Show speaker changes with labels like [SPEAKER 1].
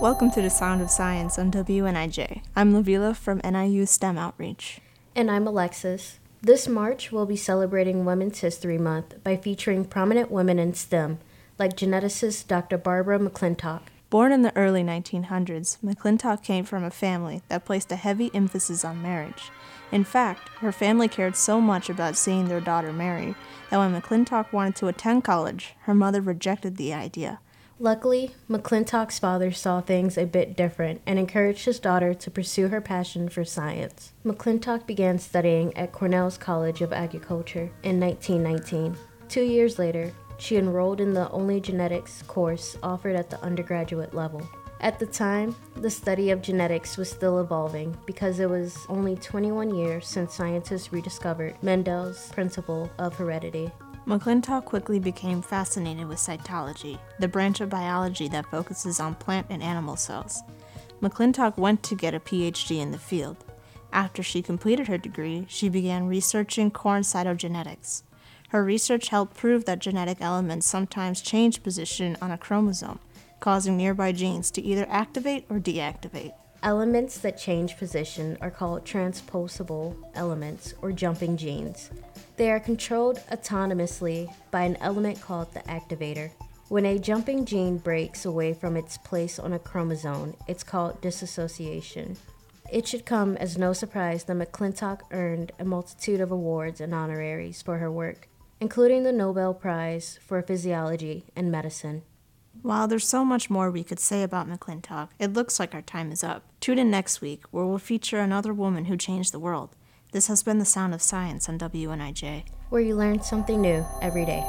[SPEAKER 1] Welcome to the Sound of Science on WNIJ. I'm Lavilla from NIU STEM Outreach.
[SPEAKER 2] And I'm Alexis. This March, we'll be celebrating Women's History Month by featuring prominent women in STEM, like geneticist Dr. Barbara McClintock.
[SPEAKER 1] Born in the early 1900s, McClintock came from a family that placed a heavy emphasis on marriage. In fact, her family cared so much about seeing their daughter marry that when McClintock wanted to attend college, her mother rejected the idea.
[SPEAKER 2] Luckily, McClintock's father saw things a bit different and encouraged his daughter to pursue her passion for science. McClintock began studying at Cornell's College of Agriculture in 1919. Two years later, she enrolled in the only genetics course offered at the undergraduate level. At the time, the study of genetics was still evolving because it was only 21 years since scientists rediscovered Mendel's principle of heredity.
[SPEAKER 1] McClintock quickly became fascinated with cytology, the branch of biology that focuses on plant and animal cells. McClintock went to get a PhD in the field. After she completed her degree, she began researching corn cytogenetics. Her research helped prove that genetic elements sometimes change position on a chromosome, causing nearby genes to either activate or deactivate.
[SPEAKER 2] Elements that change position are called transposable elements or jumping genes. They are controlled autonomously by an element called the activator. When a jumping gene breaks away from its place on a chromosome, it's called disassociation. It should come as no surprise that McClintock earned a multitude of awards and honoraries for her work, including the Nobel Prize for Physiology and Medicine.
[SPEAKER 1] While there's so much more we could say about McClintock, it looks like our time is up. Tune in next week, where we'll feature another woman who changed the world. This has been the sound of science on WNIJ,
[SPEAKER 2] where you learn something new every day.